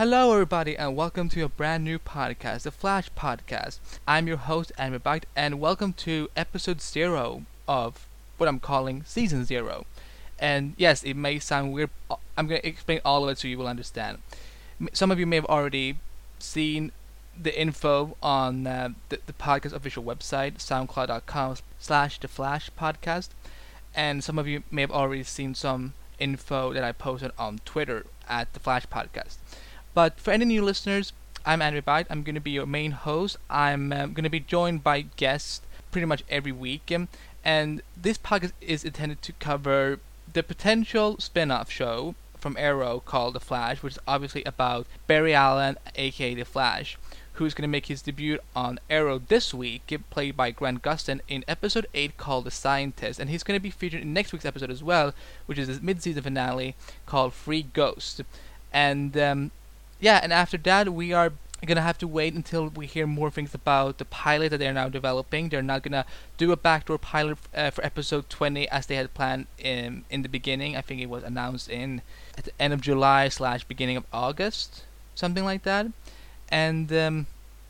Hello, everybody, and welcome to a brand new podcast, the Flash Podcast. I'm your host, Andy Behbakht, and welcome to episode zero of what I'm calling season zero. And yes, it may sound weird. uh, I'm going to explain all of it so you will understand. Some of you may have already seen the info on uh, the, the podcast official website, soundcloud.com slash the Flash Podcast. And some of you may have already seen some info that I posted on Twitter at the Flash Podcast. But for any new listeners, I'm Andy Behbakht. I'm going to be your main host. I'm um, going to be joined by guests pretty much every week. Um, and this podcast is intended to cover the potential spin off show from Arrow called The Flash, which is obviously about Barry Allen, aka The Flash, who's going to make his debut on Arrow this week, played by Grant Gustin, in episode 8 called The Scientist. And he's going to be featured in next week's episode as well, which is his mid season finale called Three Ghosts. And um, yeah, and after that, we are gonna have to wait until we hear more things about the pilot that they're now developing. They're not gonna do a backdoor pilot uh, for episode 20 as they had planned in in the beginning. I think it was announced in at the end of July slash beginning of August, something like that. And um,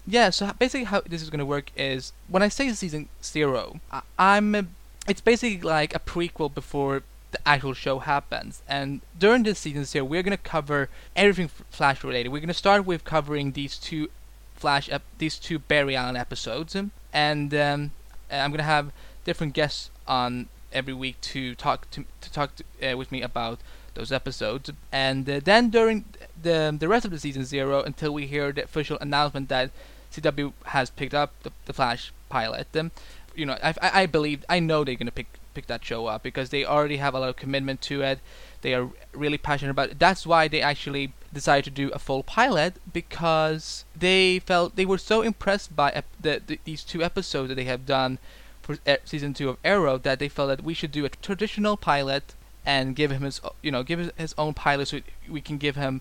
yeah, so basically how this is gonna work is when I say season zero, I- I'm uh, it's basically like a prequel before the actual show happens. And during this season zero, we're gonna cover everything Flash related. We're gonna start with covering these two Flash, ep- these two Barry Allen episodes, and um, I'm gonna have different guests on every week to talk to to talk to, uh, with me about those episodes. And uh, then during the the rest of the season zero, until we hear the official announcement that CW has picked up the, the Flash pilot, um, you know, I, I believe I know they're gonna pick pick that show up because they already have a lot of commitment to it. They are really passionate about it. That's why they actually decided to do a full pilot because they felt they were so impressed by ep- the, the, these two episodes that they have done for uh, season two of Arrow that they felt that we should do a traditional pilot and give him his you know give his, his own pilot so we can give him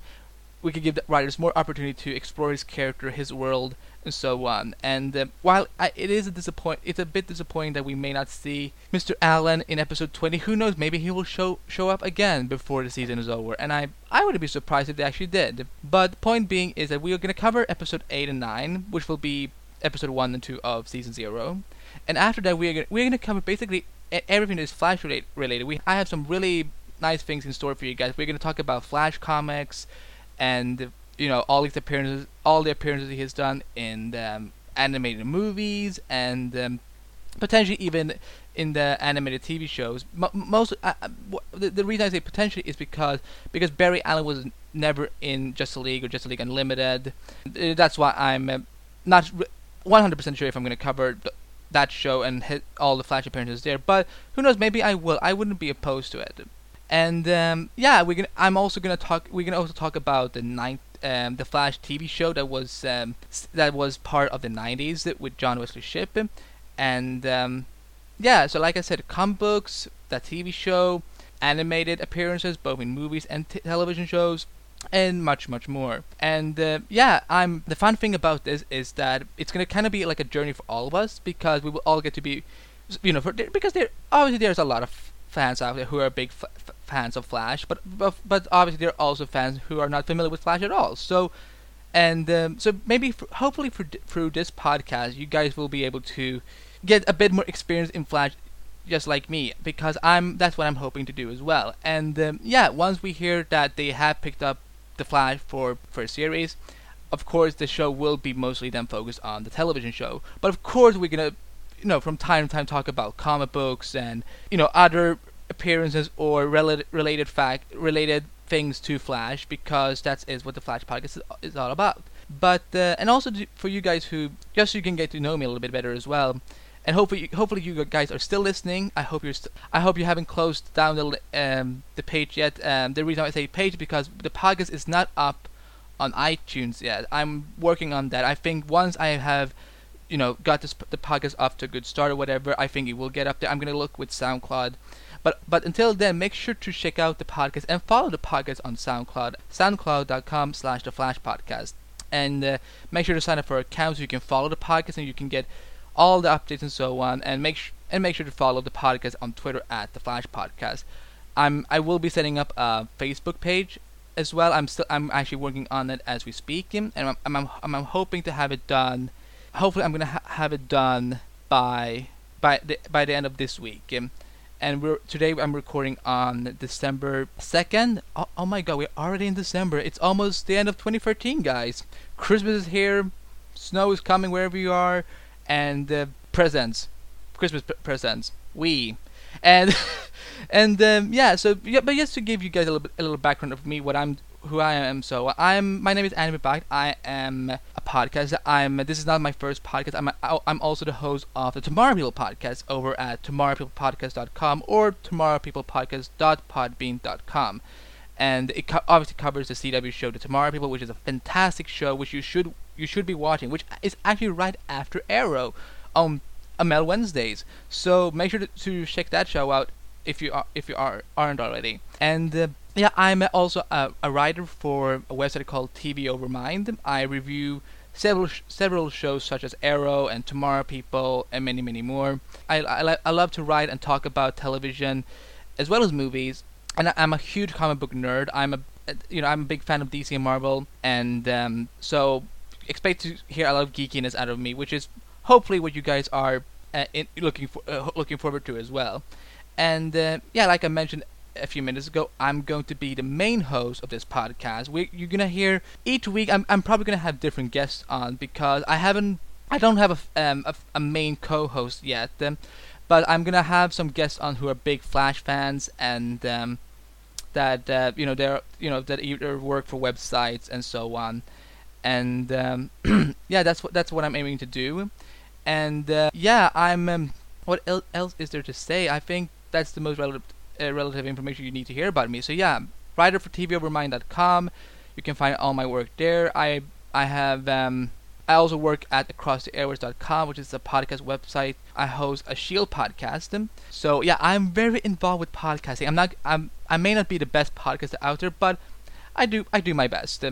we could give the writers more opportunity to explore his character, his world, and so on. And uh, while I, it is a disappoint, it's a bit disappointing that we may not see Mr. Allen in episode 20. Who knows? Maybe he will show show up again before the season is over. And I I wouldn't be surprised if they actually did. But the point being is that we are going to cover episode 8 and 9, which will be episode 1 and 2 of season 0. And after that, we're gonna, we're going to cover basically everything that is Flash relate, related. We I have some really nice things in store for you guys. We're going to talk about Flash comics and you know all his appearances, all the appearances he has done in um, animated movies and um, potentially even in the animated TV shows. Mo most uh, uh, the, the reason I say potentially is because because Barry Allen was never in Justice League or Justice League Unlimited. Uh, That's why I'm uh, not 100% sure if I'm going to cover th- that show and hit all the Flash appearances there. But who knows? Maybe I will. I wouldn't be opposed to it. And um, yeah, we're gonna. I'm also gonna talk. We're gonna also talk about the ninth, um, the Flash TV show that was um, that was part of the '90s with John Wesley Shipp, and um, yeah. So like I said, comic books, that TV show, animated appearances both in movies and t- television shows, and much much more. And uh, yeah, I'm. The fun thing about this is that it's gonna kind of be like a journey for all of us because we will all get to be, you know, for, because there obviously there's a lot of fans out there who are big f- fans of Flash, but, but but obviously there are also fans who are not familiar with Flash at all. So, and um, so maybe f hopefully for, through this podcast, you guys will be able to get a bit more experience in Flash, just like me, because I'm that's what I'm hoping to do as well. And um, yeah, once we hear that they have picked up the Flash for for a series, of course the show will be mostly then focused on the television show. But of course we're gonna you know, from time to time talk about comic books and you know other appearances or related related fact related things to Flash because that is what the Flash podcast is, is all about. But uh, and also to, for you guys who just so you can get to know me a little bit better as well. And hopefully, hopefully you guys are still listening. I hope you're. St- I hope you haven't closed down the um, the page yet. Um, the reason I say page because the podcast is not up on iTunes yet. I'm working on that. I think once I have you know, got this the podcast off to a good start or whatever, I think it will get up there. I'm gonna look with SoundCloud, but but until then, make sure to check out the podcast and follow the podcast on SoundCloud, SoundCloud.com/slash The Flash Podcast, and uh, make sure to sign up for accounts so you can follow the podcast and you can get all the updates and so on. And make sh- and make sure to follow the podcast on Twitter at The Flash Podcast. I'm I will be setting up a Facebook page as well. I'm still I'm actually working on it as we speak, and I'm I'm, I'm, I'm hoping to have it done. Hopefully, I'm gonna ha- have it done by by the by the end of this week. And we're today I'm recording on December second. Oh, oh my God, we're already in December. It's almost the end of 2013, guys. Christmas is here. Snow is coming wherever you are, and uh, presents, Christmas p- presents. We and and um, yeah, so yeah, but just to give you guys a little bit, a little background of me, what I'm, who I am. So I'm, my name is Andy Behbakht. I am a podcast. I'm. This is not my first podcast. I'm. A, I'm also the host of the Tomorrow People podcast over at tomorrowpeoplepodcast.com or tomorrowpeoplepodcast.podbean.com. And it co- obviously covers the CW show, The Tomorrow People, which is a fantastic show, which you should you should be watching, which is actually right after Arrow on Amel Wednesdays. So make sure to, to check that show out if you are if you are aren't already. And uh, yeah, I'm also a, a, writer for a website called TV Over Mind. I review several sh- several shows such as Arrow and Tomorrow People and many many more. I, I, I love to write and talk about television as well as movies. And I'm a huge comic book nerd. I'm a you know I'm a big fan of DC and Marvel, and um, so expect to hear a lot of geekiness out of me, which is hopefully what you guys are uh, in, looking for uh, looking forward to as well. And uh, yeah, like I mentioned a few minutes ago, I'm going to be the main host of this podcast. We, you're gonna hear each week. I'm, I'm probably gonna have different guests on because I haven't, I don't have a um, a, a main co-host yet. Um, but I'm gonna have some guests on who are big Flash fans and um, that uh, you know they're you know that either work for websites and so on. And um, yeah, that's what that's what I'm aiming to do. And uh, yeah, I'm. Um, what else is there to say? I think that's the most relative, uh, relative information you need to hear about me. So yeah, writer for TVOvermind.com. You can find all my work there. I I have um, I also work at acrosstheairways.com, which is a podcast website. I host a Shield podcast. So yeah, I'm very involved with podcasting. I'm not I'm I may not be the best podcaster out there, but I do I do my best.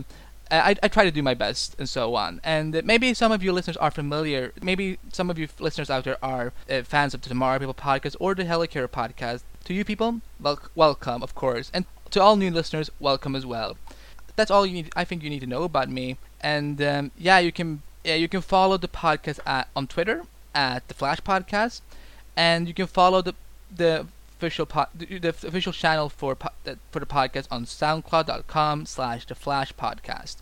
I, I try to do my best and so on. And maybe some of you listeners are familiar. Maybe some of you listeners out there are uh, fans of the Tomorrow People podcast or the Helicarrier podcast. To you people, wel- welcome, of course. And to all new listeners, welcome as well. That's all you need. I think you need to know about me. And um, yeah, you can yeah you can follow the podcast at, on Twitter at the Flash Podcast, and you can follow the the official po- the, official channel for po- for the podcast on SoundCloud.com slash the Flash Podcast.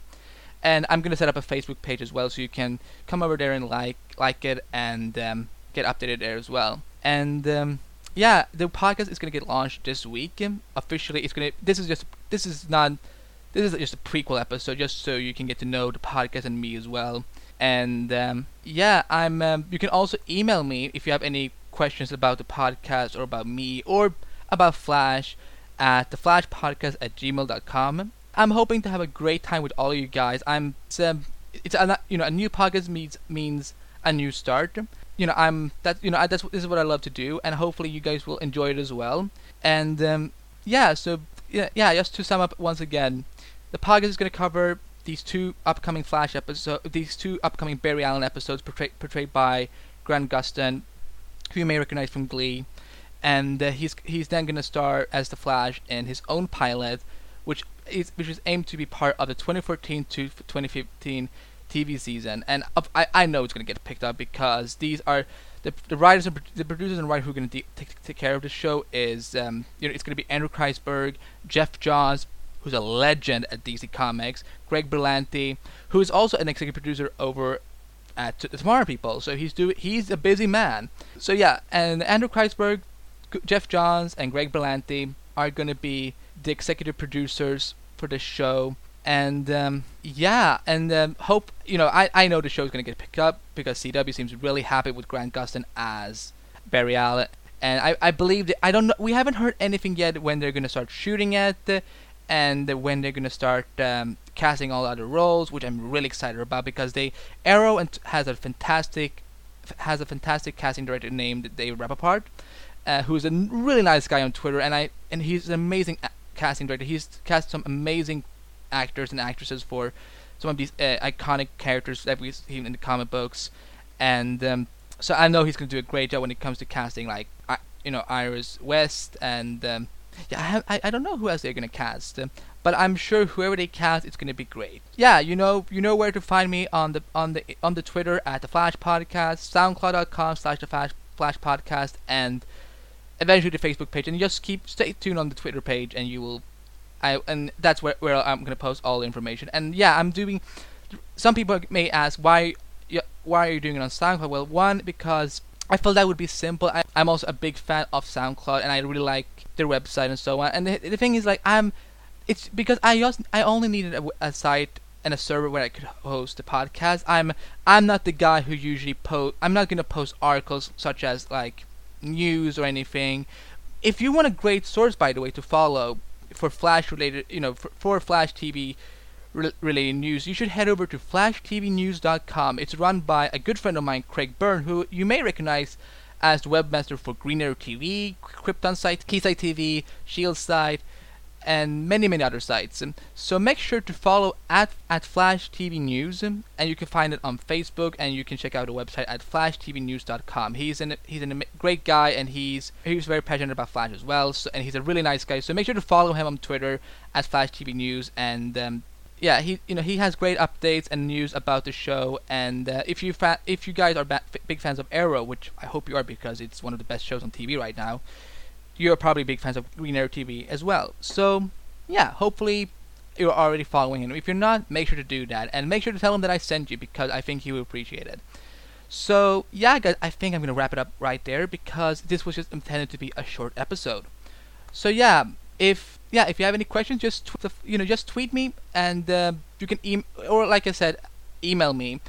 And I'm gonna set up a Facebook page as well, so you can come over there and like like it and um, get updated there as well. And um, yeah, the podcast is gonna get launched this week. Officially, it's gonna. This is just. This is not. This is just a prequel episode, just so you can get to know the podcast and me as well. And um, yeah, I'm. Um, you can also email me if you have any questions about the podcast or about me or about Flash at theflashpodcast at gmail.com. I'm hoping to have a great time with all of you guys. I'm it's, um, it's a you know a new podcast means means a new start. You know I'm that you know that's this is what I love to do, and hopefully you guys will enjoy it as well. And um, yeah, so yeah, yeah, just to sum up once again, the podcast is going to cover these two upcoming Flash episodes, these two upcoming Barry Allen episodes portrayed portrayed by Grant Gustin, who you may recognize from Glee, and uh, he's he's then going to star as the Flash in his own pilot, which is which is aimed to be part of the 2014 to 2015 TV season. And I I know it's going to get picked up because these are the the writers and the producers and writers who are going to de- take take care of the show is um you know it's going to be Andrew Kreisberg, Geoff Johns, who's a legend at DC Comics, Greg Berlanti, who is also an executive producer over at the Tomorrow People. So he's do he's a busy man. So yeah, and Andrew Kreisberg, Geoff Johns, and Greg Berlanti are going to be the executive producers for the show. And um, yeah, and um, hope you know I, I know the show is going to get picked up because CW seems really happy with Grant Gustin as Barry Allen, and I, I believe that I don't know we haven't heard anything yet when they're going to start shooting it, and when they're to start um, casting all other roles, which I'm really excited about because they Arrow and has a fantastic has a fantastic casting director named Dave Rapaport, uh, who's a really nice guy on Twitter, and I and he's an amazing a- casting director. He's cast some amazing actors and actresses for some of these uh, iconic characters that we've seen in the comic books, and um, so I know he's to do a great job when it comes to casting, like uh, you know Iris West and um, yeah, I, I, don't know who else they're to cast. But I'm sure whoever they cast, it's gonna be great. Yeah, you know, you know where to find me on the on the on the Twitter at the Flash Podcast, SoundCloud.com slash the Flash Flash Podcast, and eventually the Facebook page. And just keep stay tuned on the Twitter page, and you will, I and that's where where I'm gonna post all the information. And yeah, I'm doing. Some people may ask why why are you doing it on SoundCloud? Well, one because I felt that would be simple. I, am also a big fan of SoundCloud, and I really like their website and so on. And the, the thing is, like, I'm, it's because I just I only needed a, a site and a server where I could host a podcast. I'm I'm not the guy who usually post. I'm not gonna post articles such as like news or anything. If you want a great source, by the way, to follow for Flash related, you know, for, for Flash TV related news, you should head over to flashtvnews.com. It's run by a good friend of mine, Craig Byrne, who you may recognize as the webmaster for Green Arrow TV, Krypton site, KSite TV, Shield site, and many many other sites. So make sure to follow at at Flash TV News, and you can find it on Facebook, and you can check out the website at flashtvnews.com. He's an he's a great guy, and he's he's very passionate about Flash as well. So, and he's a really nice guy. So make sure to follow him on Twitter at Flash TV News, and um, yeah, he you know he has great updates and news about the show. And uh, if you fa- if you guys are ba- big fans of Arrow, which I hope you are because it's one of the best shows on TV right now, you're probably big fans of Green Arrow TV as well. So yeah, hopefully you're already following him. If you're not, make sure to do that and make sure to tell him that I sent you because I think he will appreciate it. So yeah, guys, I think I'm gonna wrap it up right there because this was just intended to be a short episode. So yeah, if yeah, if you have any questions, just tw- you know just tweet me and uh, you can e- or like I said, email me,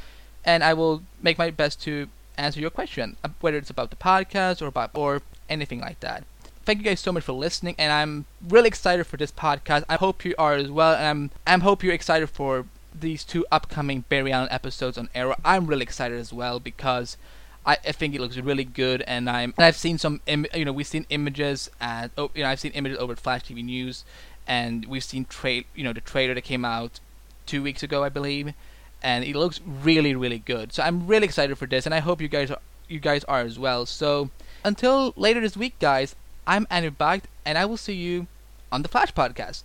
and I will make my best to answer your question, uh, whether it's about the podcast or about or anything like that. Thank you guys so much for listening, and I'm really excited for this podcast. I hope you are as well, and I'm I'm hope you're excited for these two upcoming Barry Allen episodes on Arrow. I'm really excited as well because I, I think it looks really good, and I'm and I've seen some Im- you know we've seen images at oh, you know I've seen images over at Flash TV News, and we've seen trade you know the trailer that came out two weeks ago I believe, and it looks really really good. So I'm really excited for this, and I hope you guys are you guys are as well. So until later this week, guys, I'm Andy Behbakht, and I will see you on the Flash podcast.